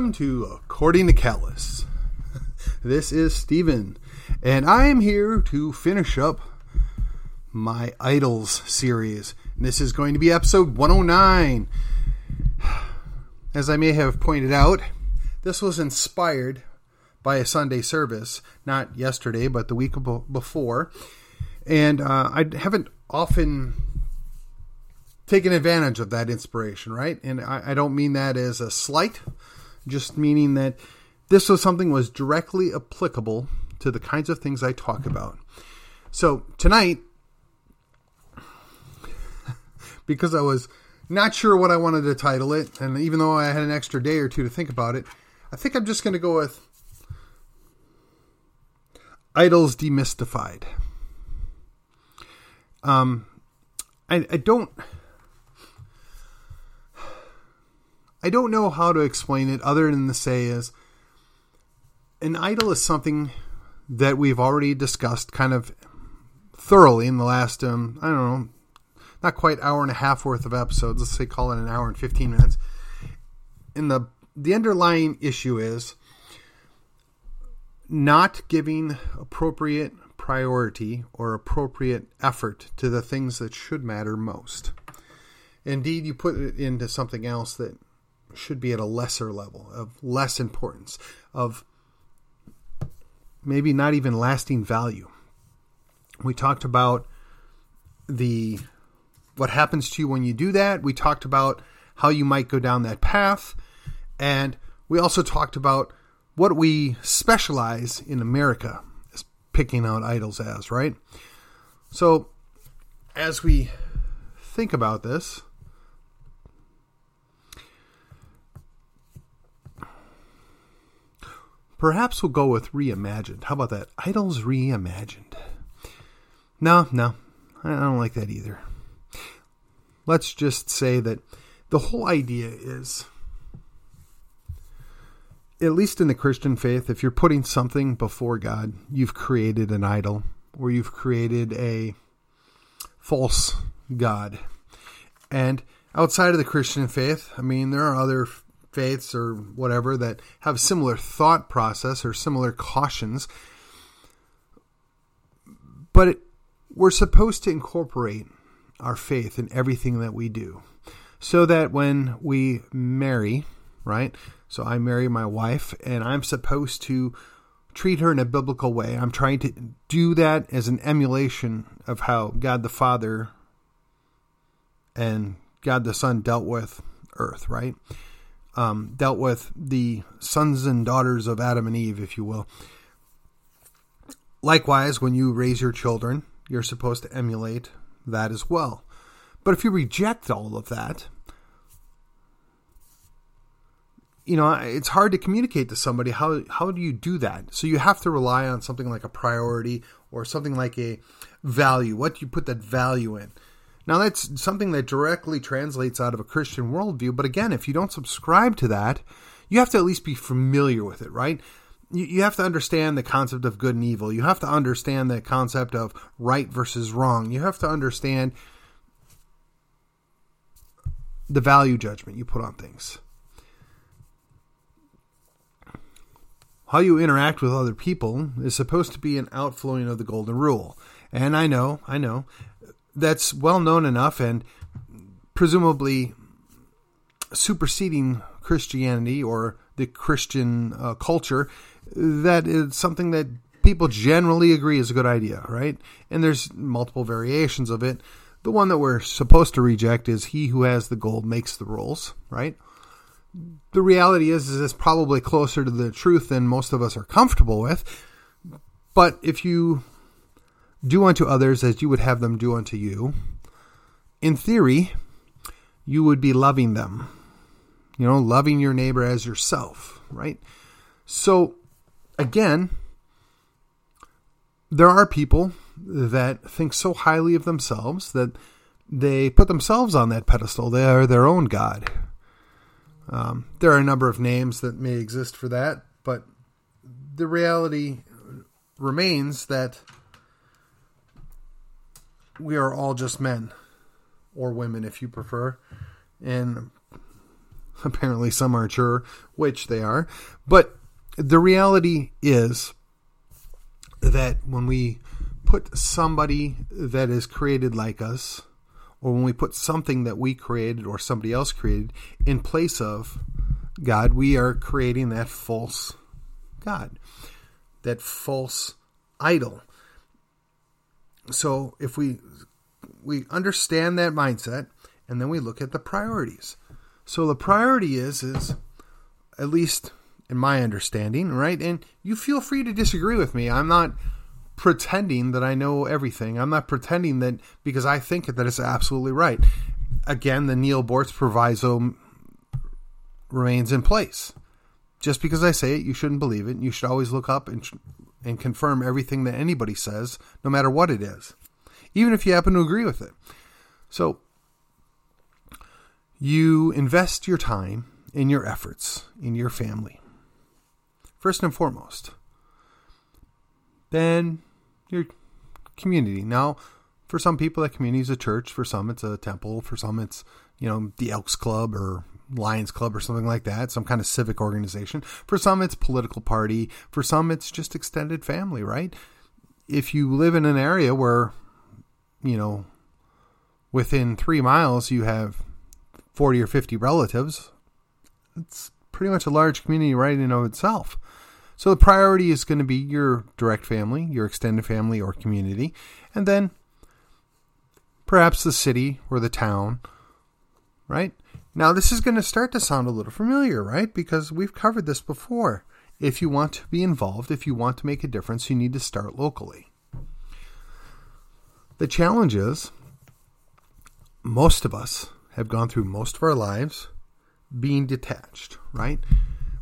Welcome to According to Callus. This is Steven, and I am here to finish up my Idols series. This is going to be episode 109. As I may have pointed out, this was inspired by a Sunday service, not yesterday, but the week before. And uh, I haven't often taken advantage of that inspiration, right? And I, I don't mean that as a slight, just meaning that this was something was directly applicable to the kinds of things I talk about. So tonight, because I was not sure what I wanted to title it, and even though I had an extra day or two to think about it, I think I'm just going to go with Idols Demystified. Um, I, I don't. I don't know how to explain it other than to say is an idol is something that we've already discussed kind of thoroughly in the last um, I don't know not quite hour and a half worth of episodes. Let's say call it an hour and 15 minutes. And the the underlying issue is not giving appropriate priority or appropriate effort to the things that should matter most. Indeed you put it into something else that should be at a lesser level of less importance of maybe not even lasting value. We talked about the what happens to you when you do that. We talked about how you might go down that path and we also talked about what we specialize in America as picking out idols as, right? So as we think about this, Perhaps we'll go with reimagined. How about that? Idols reimagined. No, no, I don't like that either. Let's just say that the whole idea is, at least in the Christian faith, if you're putting something before God, you've created an idol or you've created a false God. And outside of the Christian faith, I mean, there are other faiths or whatever that have similar thought process or similar cautions. But it, we're supposed to incorporate our faith in everything that we do so that when we marry, right? So I marry my wife and I'm supposed to treat her in a biblical way. I'm trying to do that as an emulation of how God the Father and God the Son dealt with earth, right? Um, dealt with the sons and daughters of Adam and Eve, if you will. Likewise, when you raise your children, you're supposed to emulate that as well. But if you reject all of that, you know, it's hard to communicate to somebody how how do you do that? So you have to rely on something like a priority or something like a value. What do you put that value in? Now, that's something that directly translates out of a Christian worldview, but again, if you don't subscribe to that, you have to at least be familiar with it, right? You, have to understand the concept of good and evil. You have to understand the concept of right versus wrong. You have to understand the value judgment you put on things. How you interact with other people is supposed to be an outflowing of the golden rule. And I know, I know, that's well known enough and presumably superseding Christianity or the Christian uh, culture that is something that people generally agree is a good idea, right? And there's multiple variations of it. The one that we're supposed to reject is he who has the gold makes the rules, right? The reality is, is it's probably closer to the truth than most of us are comfortable with. But if you do unto others as you would have them do unto you, in theory, you would be loving them. You know, loving your neighbor as yourself, right? So, again, there are people that think so highly of themselves that they put themselves on that pedestal. They are their own God. Um, there are a number of names that may exist for that, but the reality remains that we are all just men or women if you prefer and Apparently, some aren't sure which they are. But the reality is that when we put somebody that is created like us, or when we put something that we created or somebody else created in place of God, we are creating that false God, that false idol. So if we we understand that mindset and then we look at the priorities. So the priority is is at least in my understanding, right? And you feel free to disagree with me. I'm not pretending that I know everything. I'm not pretending that because I think that it's absolutely right. Again, the Neil Boortz proviso remains in place. Just because I say it, you shouldn't believe it. You should always look up and and confirm everything that anybody says, no matter what it is, even if you happen to agree with it. So you invest your time in your efforts in your family first and foremost. Then your community. Now, for some people, that community is a church. For some, it's a temple. For some, it's you know the Elks Club or Lions Club or something like that, some kind of civic organization. For some, it's political party. For some, it's just extended family. Right? If you live in an area where you know within three miles you have 40 or 50 relatives, it's pretty much a large community right in and of itself. So the priority is going to be your direct family, your extended family or community, and then perhaps the city or the town, right? Now, this is going to start to sound a little familiar, right? Because we've covered this before. If you want to be involved, if you want to make a difference, you need to start locally. The challenge is most of us have gone through most of our lives being detached, right?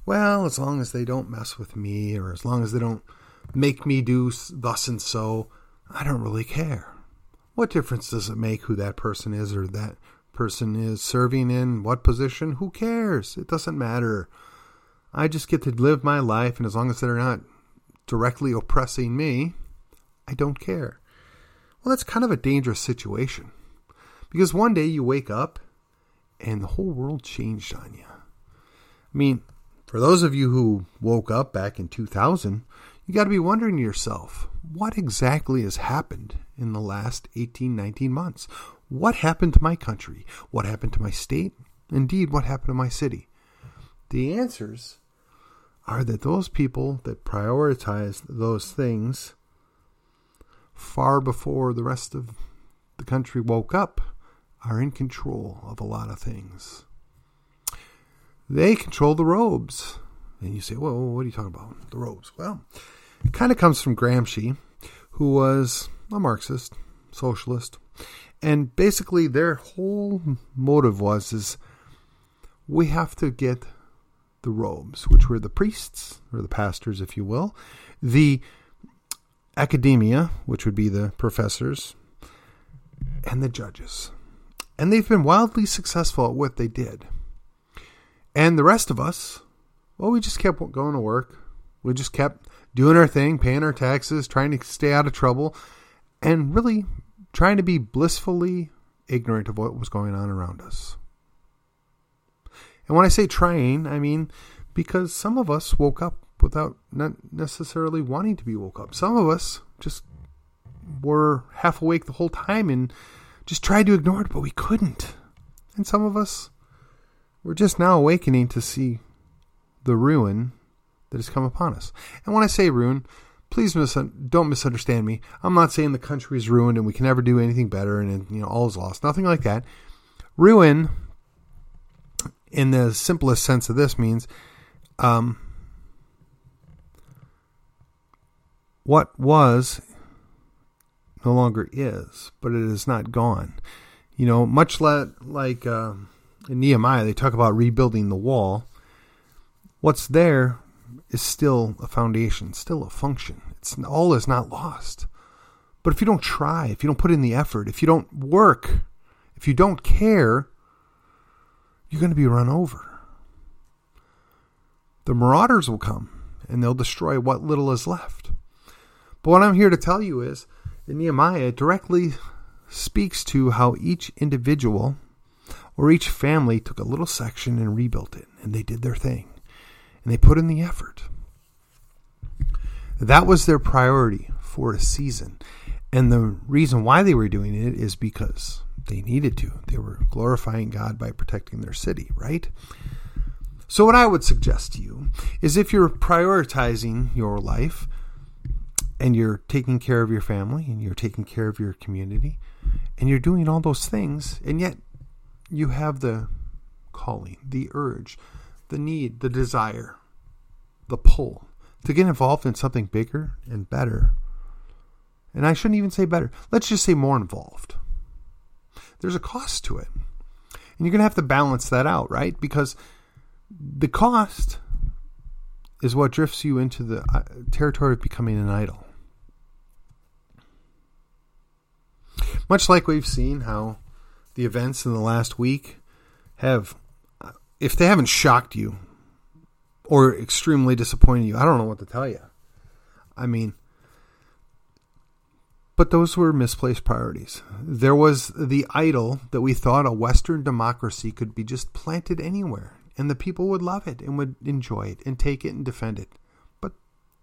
well, as long as they don't mess with me or as long as they don't make me do thus and so, I don't really care. What difference does it make who that person is or that person is serving in what position? Who cares? It doesn't matter. I just get to live my life, and as long as they're not directly oppressing me, I don't care. Well, that's kind of a dangerous situation because one day you wake up and the whole world changed on you. I mean, for those of you who woke up back in 2000, you got to be wondering to yourself, what exactly has happened in the last 18, 19 months? What happened to my country? What happened to my state? Indeed, what happened to my city? The answers are that those people that prioritized those things far before the rest of the country woke up are in control of a lot of things. They control the robes. And you say, well, what are you talking about? The robes. Well, it kind of comes from Gramsci, who was a Marxist, socialist. And basically their whole motive was is we have to get the robes, which were the priests, or the pastors, if you will, the academia, which would be the professors, and the judges. And they've been wildly successful at what they did. And the rest of us, well, we just kept going to work. We just kept doing our thing, paying our taxes, trying to stay out of trouble, and really trying to be blissfully ignorant of what was going on around us. And when I say trying, I mean because some of us woke up without not necessarily wanting to be woke up. Some of us just were half awake the whole time and just tried to ignore it, but we couldn't. And some of us we're just now awakening to see the ruin that has come upon us. And when I say ruin, please mis- don't misunderstand me. I'm not saying the country is ruined and we can never do anything better and you know all is lost. Nothing like that. Ruin, in the simplest sense of this, means um, what was no longer is, but it is not gone. You know, much le- like. Um, in Nehemiah, they talk about rebuilding the wall. What's there is still a foundation, still a function. It's all is not lost. But if you don't try, if you don't put in the effort, if you don't work, if you don't care, you're going to be run over. The marauders will come and they'll destroy what little is left. But what I'm here to tell you is in Nehemiah, directly speaks to how each individual or each family took a little section and rebuilt it, and they did their thing, and they put in the effort. That was their priority for a season. And the reason why they were doing it is because they needed to. They were glorifying God by protecting their city, right? So, what I would suggest to you is if you're prioritizing your life and you're taking care of your family and you're taking care of your community and you're doing all those things, and yet you have the calling, the urge, the need, the desire, the pull to get involved in something bigger and better. And I shouldn't even say better. Let's just say more involved. There's a cost to it. And you're going to have to balance that out, right? Because the cost is what drifts you into the uh, territory of becoming an idol. Much like we've seen how the events in the last week have, if they haven't shocked you or extremely disappointed you, I don't know what to tell you. I mean, but those were misplaced priorities. There was the idol that we thought a Western democracy could be just planted anywhere and the people would love it and would enjoy it and take it and defend it. But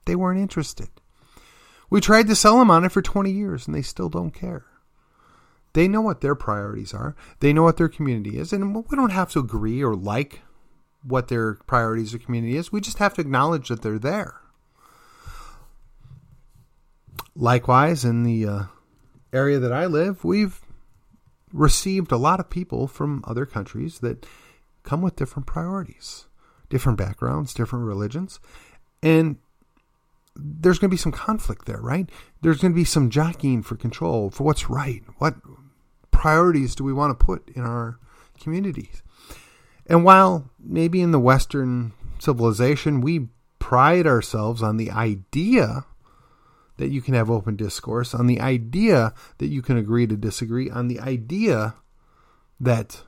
they weren't interested. We tried to sell them on it for 20 years and they still don't care. They know what their priorities are. They know what their community is. And we don't have to agree or like what their priorities or community is. We just have to acknowledge that they're there. Likewise, in the uh, area that I live, we've received a lot of people from other countries that come with different priorities, different backgrounds, different religions. And there's going to be some conflict there, right? There's going to be some jockeying for control, for what's right. What priorities do we want to put in our communities? And while maybe in the Western civilization we pride ourselves on the idea that you can have open discourse, on the idea that you can agree to disagree, on the idea that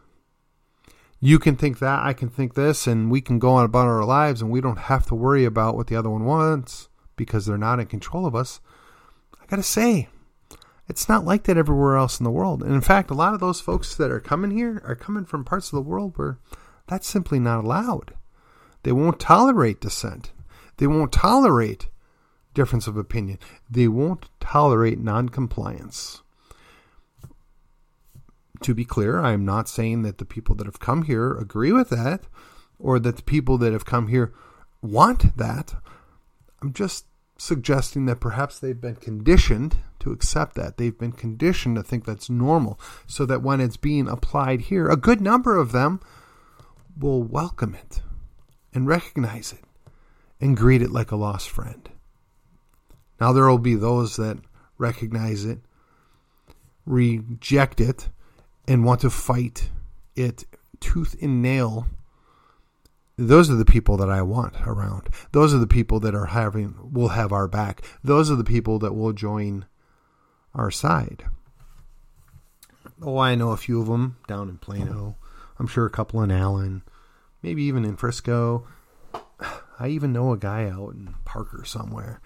you can think that, I can think this, and we can go on about our lives and we don't have to worry about what the other one wants because they're not in control of us. I got to say, it's not like that everywhere else in the world. And in fact, a lot of those folks that are coming here are coming from parts of the world where that's simply not allowed. They won't tolerate dissent. They won't tolerate difference of opinion. They won't tolerate noncompliance to be clear, I am not saying that the people that have come here agree with that or that the people that have come here want that. I'm just suggesting that perhaps they've been conditioned to accept that. They've been conditioned to think that's normal so that when it's being applied here, a good number of them will welcome it and recognize it and greet it like a lost friend. Now, there will be those that recognize it, reject it, and want to fight it tooth and nail, those are the people that I want around. Those are the people that are having will have our back. Those are the people that will join our side. Oh, I know a few of them down in Plano. Uh-huh. I'm sure a couple in Allen, maybe even in Frisco. I even know a guy out in Parker somewhere.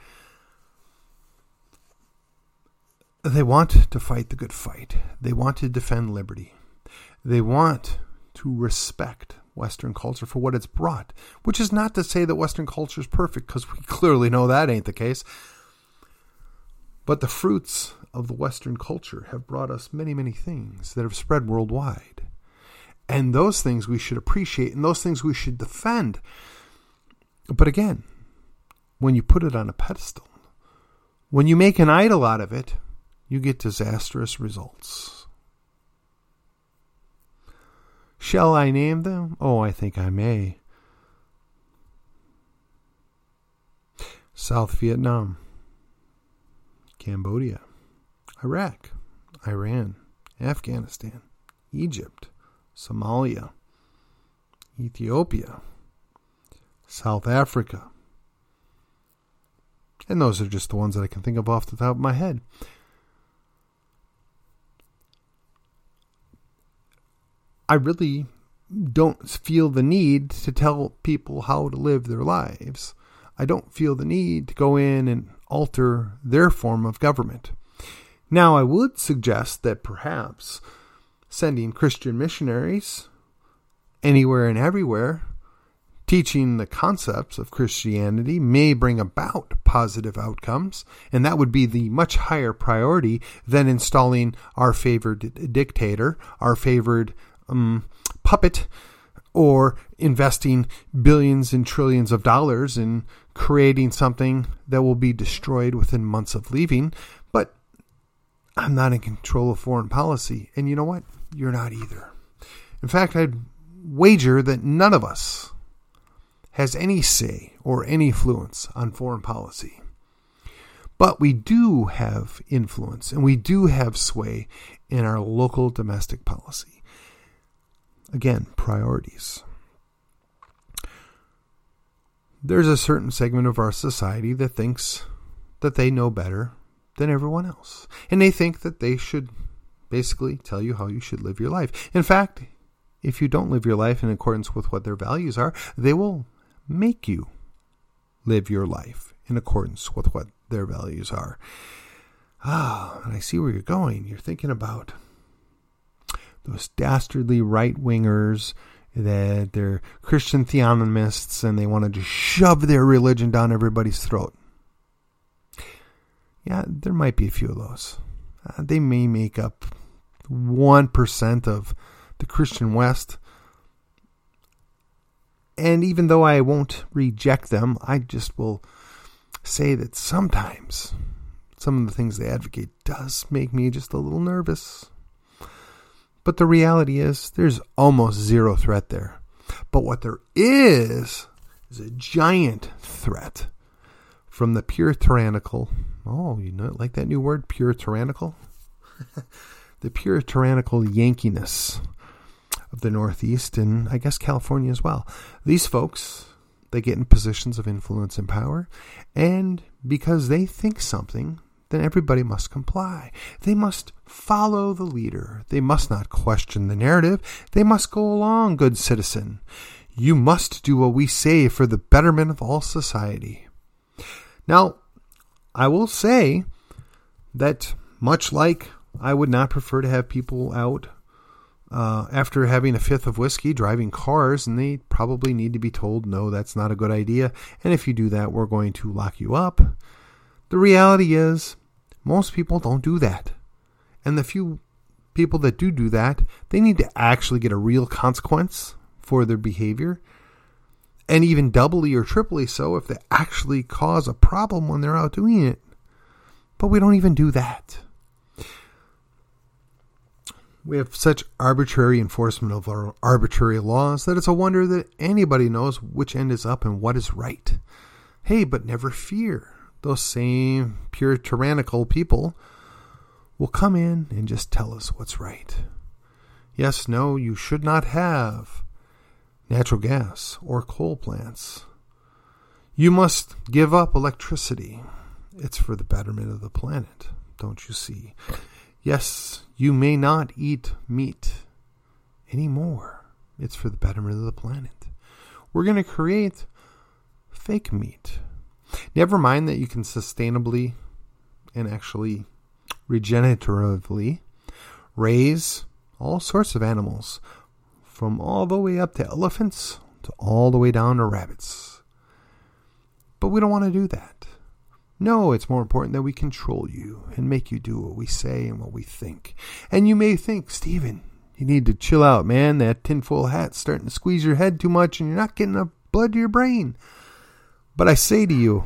They want to fight the good fight. They want to defend liberty. They want to respect Western culture for what it's brought, which is not to say that Western culture is perfect, because we clearly know that ain't the case. But the fruits of the Western culture have brought us many, many things that have spread worldwide. And those things we should appreciate, and those things we should defend. But again, when you put it on a pedestal, when you make an idol out of it, you get disastrous results. Shall I name them? Oh, I think I may. South Vietnam, Cambodia, Iraq, Iran, Afghanistan, Egypt, Somalia, Ethiopia, South Africa. And those are just the ones that I can think of off the top of my head. I really don't feel the need to tell people how to live their lives. I don't feel the need to go in and alter their form of government. Now, I would suggest that perhaps sending Christian missionaries anywhere and everywhere, teaching the concepts of Christianity may bring about positive outcomes, and that would be the much higher priority than installing our favored dictator, our favored um, puppet, or investing billions and trillions of dollars in creating something that will be destroyed within months of leaving. I'm not in control of foreign policy. And you know what? You're not either. In fact, I'd wager that none of us has any say or any influence on foreign policy. But we do have influence and we do have sway in our local domestic policy. Again, priorities. There's a certain segment of our society that thinks that they know better than everyone else. And they think that they should basically tell you how you should live your life. In fact, if you don't live your life in accordance with what their values are, they will make you live your life in accordance with what their values are. Ah, and I see where you're going. You're thinking about those dastardly right wingers that they're Christian theonomists and they want to just shove their religion down everybody's throat. Yeah, there might be a few of those. Uh, they may make up 1% of the Christian West. And even though I won't reject them, I just will say that sometimes some of the things they advocate does make me just a little nervous. But the reality is, there's almost zero threat there. But what there is, is a giant threat from the pure tyrannical. Oh, you know, like that new word, pure tyrannical? the pure tyrannical Yankiness of the Northeast and I guess California as well. These folks, they get in positions of influence and power, and because they think something, then everybody must comply. They must follow the leader. They must not question the narrative. They must go along, good citizen. You must do what we say for the betterment of all society. Now, I will say that much like I would not prefer to have people out uh, after having a fifth of whiskey driving cars, and they probably need to be told, no, that's not a good idea. And if you do that, we're going to lock you up. The reality is, most people don't do that. And the few people that do do that, they need to actually get a real consequence for their behavior. And even doubly or triply so if they actually cause a problem when they're out doing it. But we don't even do that. We have such arbitrary enforcement of our arbitrary laws that it's a wonder that anybody knows which end is up and what is right. Hey, but never fear those same pure tyrannical people will come in and just tell us what's right. Yes, no, you should not have natural gas or coal plants. You must give up electricity. It's for the betterment of the planet, don't you see? Yes, you may not eat meat anymore. It's for the betterment of the planet. We're going to create fake meat Never mind that you can sustainably and actually regeneratively raise all sorts of animals, from all the way up to elephants to all the way down to rabbits. But we don't want to do that. No, it's more important that we control you and make you do what we say and what we think. And you may think, Stephen, you need to chill out, man. That tinfoil hat's starting to squeeze your head too much and you're not getting enough blood to your brain. But I say to you,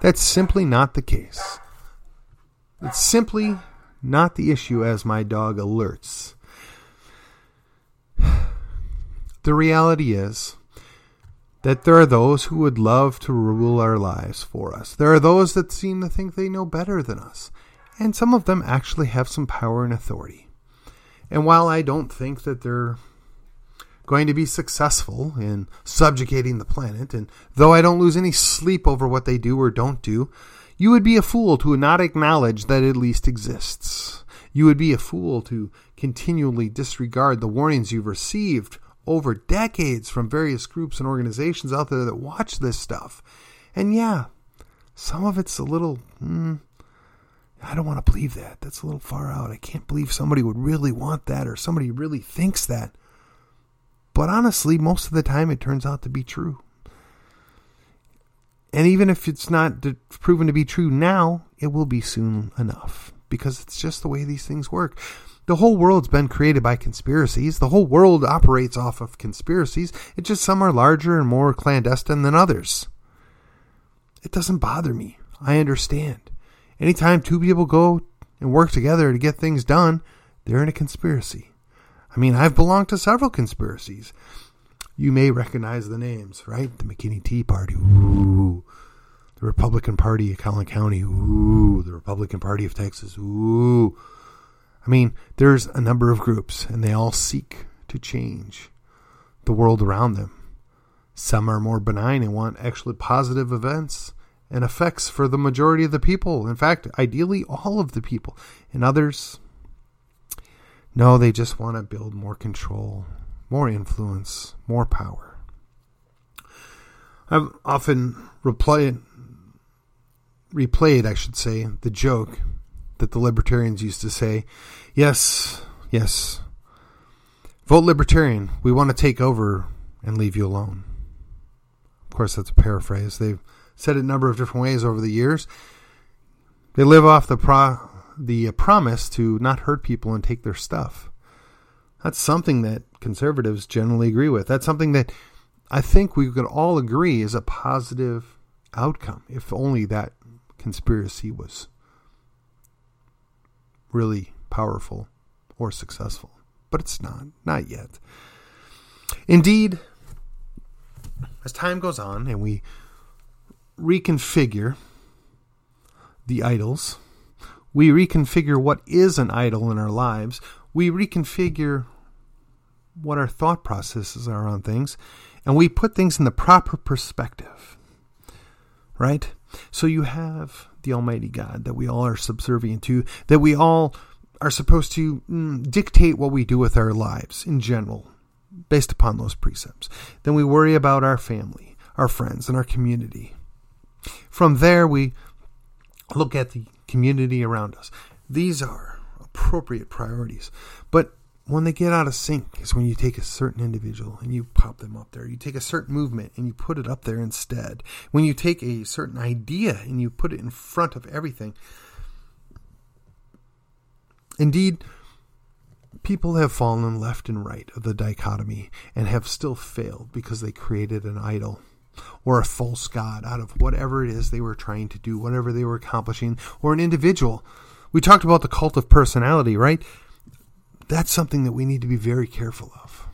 that's simply not the case. It's simply not the issue as my dog alerts. The reality is that there are those who would love to rule our lives for us. There are those that seem to think they know better than us. And some of them actually have some power and authority. And while I don't think that they're going to be successful in subjugating the planet, and though I don't lose any sleep over what they do or don't do, you would be a fool to not acknowledge that it at least exists. You would be a fool to continually disregard the warnings you've received over decades from various groups and organizations out there that watch this stuff. And yeah, some of it's a little. Mm, I don't want to believe that. That's a little far out. I can't believe somebody would really want that or somebody really thinks that. But honestly, most of the time it turns out to be true. And even if it's not proven to be true now, it will be soon enough because it's just the way these things work. The whole world's been created by conspiracies. The whole world operates off of conspiracies. It's just some are larger and more clandestine than others. It doesn't bother me. I understand. Anytime two people go and work together to get things done, they're in a conspiracy. I mean, I've belonged to several conspiracies. You may recognize the names, right? The McKinney Tea Party, ooh. The Republican Party of Collin County, ooh. The Republican Party of Texas, ooh. I mean, there's a number of groups, and they all seek to change the world around them. Some are more benign and want actually positive events and effects for the majority of the people. In fact, ideally, all of the people. And others, no, they just want to build more control, more influence, more power. I've often replayed, replayed, I should say, the joke that the libertarians used to say, Yes, yes, vote libertarian. We want to take over and leave you alone. Of course, that's a paraphrase. They've said it a number of different ways over the years. They live off the pro- the uh, promise to not hurt people and take their stuff. That's something that conservatives generally agree with. That's something that I think we could all agree is a positive outcome if only that conspiracy was really powerful or successful. But it's not, not yet. Indeed, as time goes on and we reconfigure the idols, we reconfigure what is an idol in our lives, we reconfigure what our thought processes are on things, and we put things in the proper perspective. Right? So you have the Almighty God that we all are subservient to, that we all are supposed to mm, dictate what we do with our lives in general, based upon those precepts. Then we worry about our family, our friends, and our community. From there, we look at the community around us. These are appropriate priorities. But when they get out of sync is when you take a certain individual and you pop them up there. You take a certain movement and you put it up there instead. When you take a certain idea and you put it in front of everything. Indeed, people have fallen left and right of the dichotomy and have still failed because they created an idol or a false god out of whatever it is they were trying to do, whatever they were accomplishing, or an individual. We talked about the cult of personality, right? That's something that we need to be very careful of.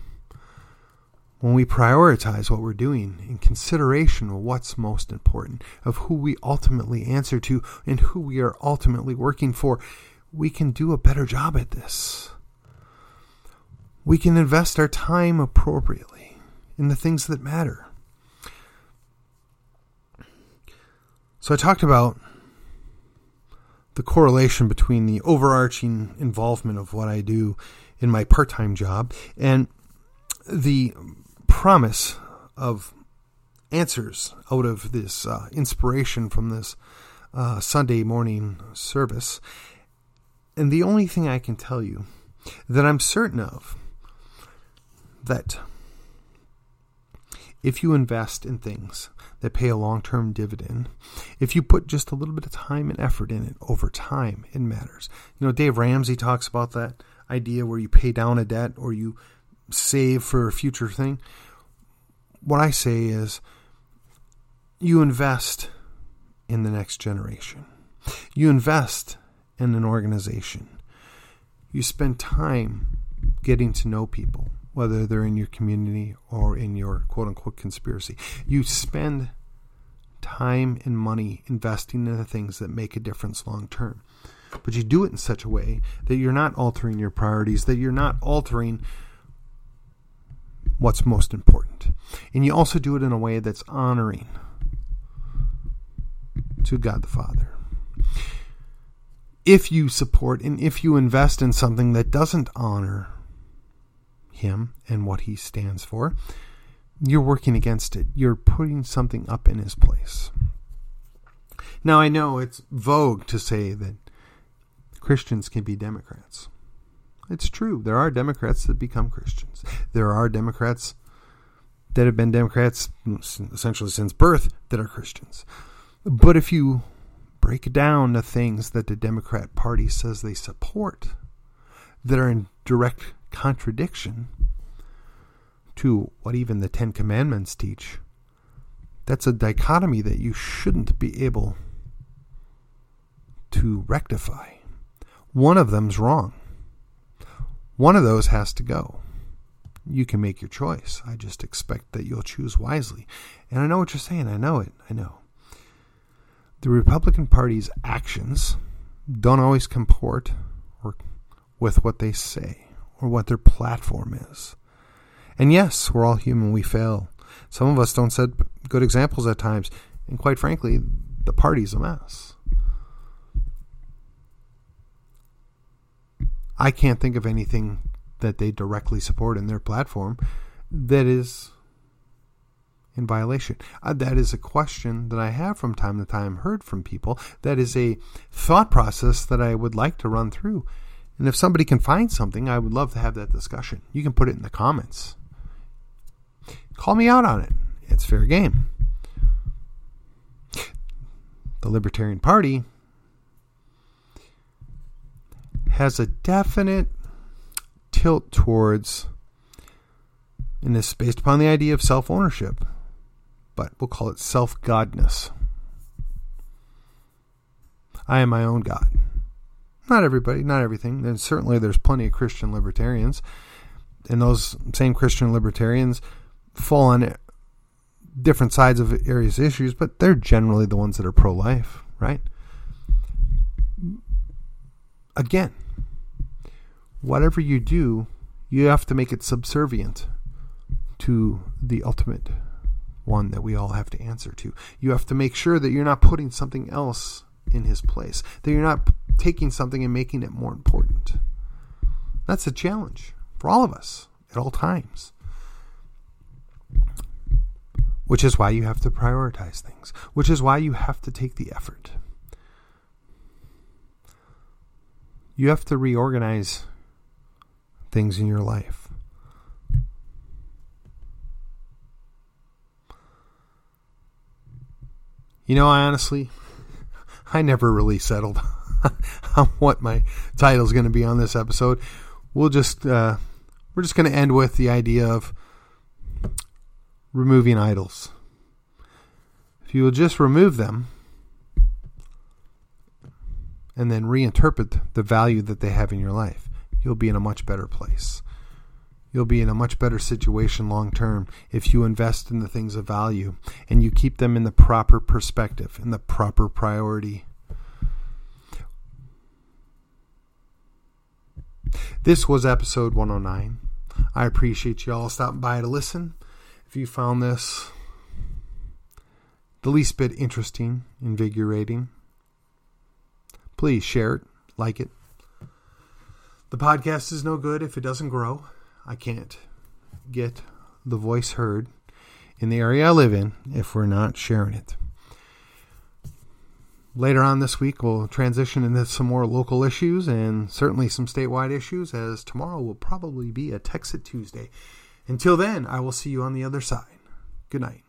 When we prioritize what we're doing in consideration of what's most important, of who we ultimately answer to, and who we are ultimately working for, we can do a better job at this. We can invest our time appropriately in the things that matter. So I talked about the correlation between the overarching involvement of what I do in my part time job and the promise of answers out of this uh, inspiration from this uh, Sunday morning service. And the only thing I can tell you that I'm certain of that if you invest in things that pay a long term dividend. If you put just a little bit of time and effort in it over time, it matters. You know, Dave Ramsey talks about that idea where you pay down a debt or you save for a future thing. What I say is you invest in the next generation, you invest in an organization, you spend time getting to know people whether they're in your community or in your quote unquote conspiracy. You spend time and money investing in the things that make a difference long term. But you do it in such a way that you're not altering your priorities, that you're not altering what's most important. And you also do it in a way that's honoring to God the Father. If you support and if you invest in something that doesn't honor him and what he stands for, you're working against it. You're putting something up in his place. Now, I know it's vogue to say that Christians can be Democrats. It's true. There are Democrats that become Christians. There are Democrats that have been Democrats essentially since birth that are Christians. But if you break down the things that the Democrat Party says they support that are in direct contradiction to what even the Ten Commandments teach, that's a dichotomy that you shouldn't be able to rectify. One of them's wrong. One of those has to go. You can make your choice. I just expect that you'll choose wisely. And I know what you're saying. I know it. I know. The Republican Party's actions don't always comport or with what they say or what their platform is. And yes, we're all human. We fail. Some of us don't set good examples at times. And quite frankly, the party's a mess. I can't think of anything that they directly support in their platform that is in violation. Uh, that is a question that I have from time to time heard from people. That is a thought process that I would like to run through. And if somebody can find something, I would love to have that discussion. You can put it in the comments. Call me out on it. It's fair game. The Libertarian Party has a definite tilt towards, and this is based upon the idea of self ownership, but we'll call it self godness. I am my own God. Not everybody, not everything. And certainly there's plenty of Christian libertarians. And those same Christian libertarians fall on different sides of various issues, but they're generally the ones that are pro life, right? Again, whatever you do, you have to make it subservient to the ultimate one that we all have to answer to. You have to make sure that you're not putting something else in his place, that you're not taking something and making it more important. That's a challenge for all of us at all times. Which is why you have to prioritize things, which is why you have to take the effort. You have to reorganize things in your life. You know, I honestly, I never really settled on what my title is going to be on this episode. We'll just, uh, we're just going to end with the idea of removing idols. If you will just remove them and then reinterpret the value that they have in your life, you'll be in a much better place. You'll be in a much better situation long term if you invest in the things of value and you keep them in the proper perspective, in the proper priority. This was episode 109. I appreciate you all stopping by to listen. If you found this the least bit interesting, invigorating, please share it, like it, the podcast is no good if it doesn't grow. I can't get the voice heard in the area I live in if we're not sharing it. Later on this week, we'll transition into some more local issues and certainly some statewide issues, as tomorrow will probably be a Texit Tuesday. Until then, I will see you on the other side. Good night.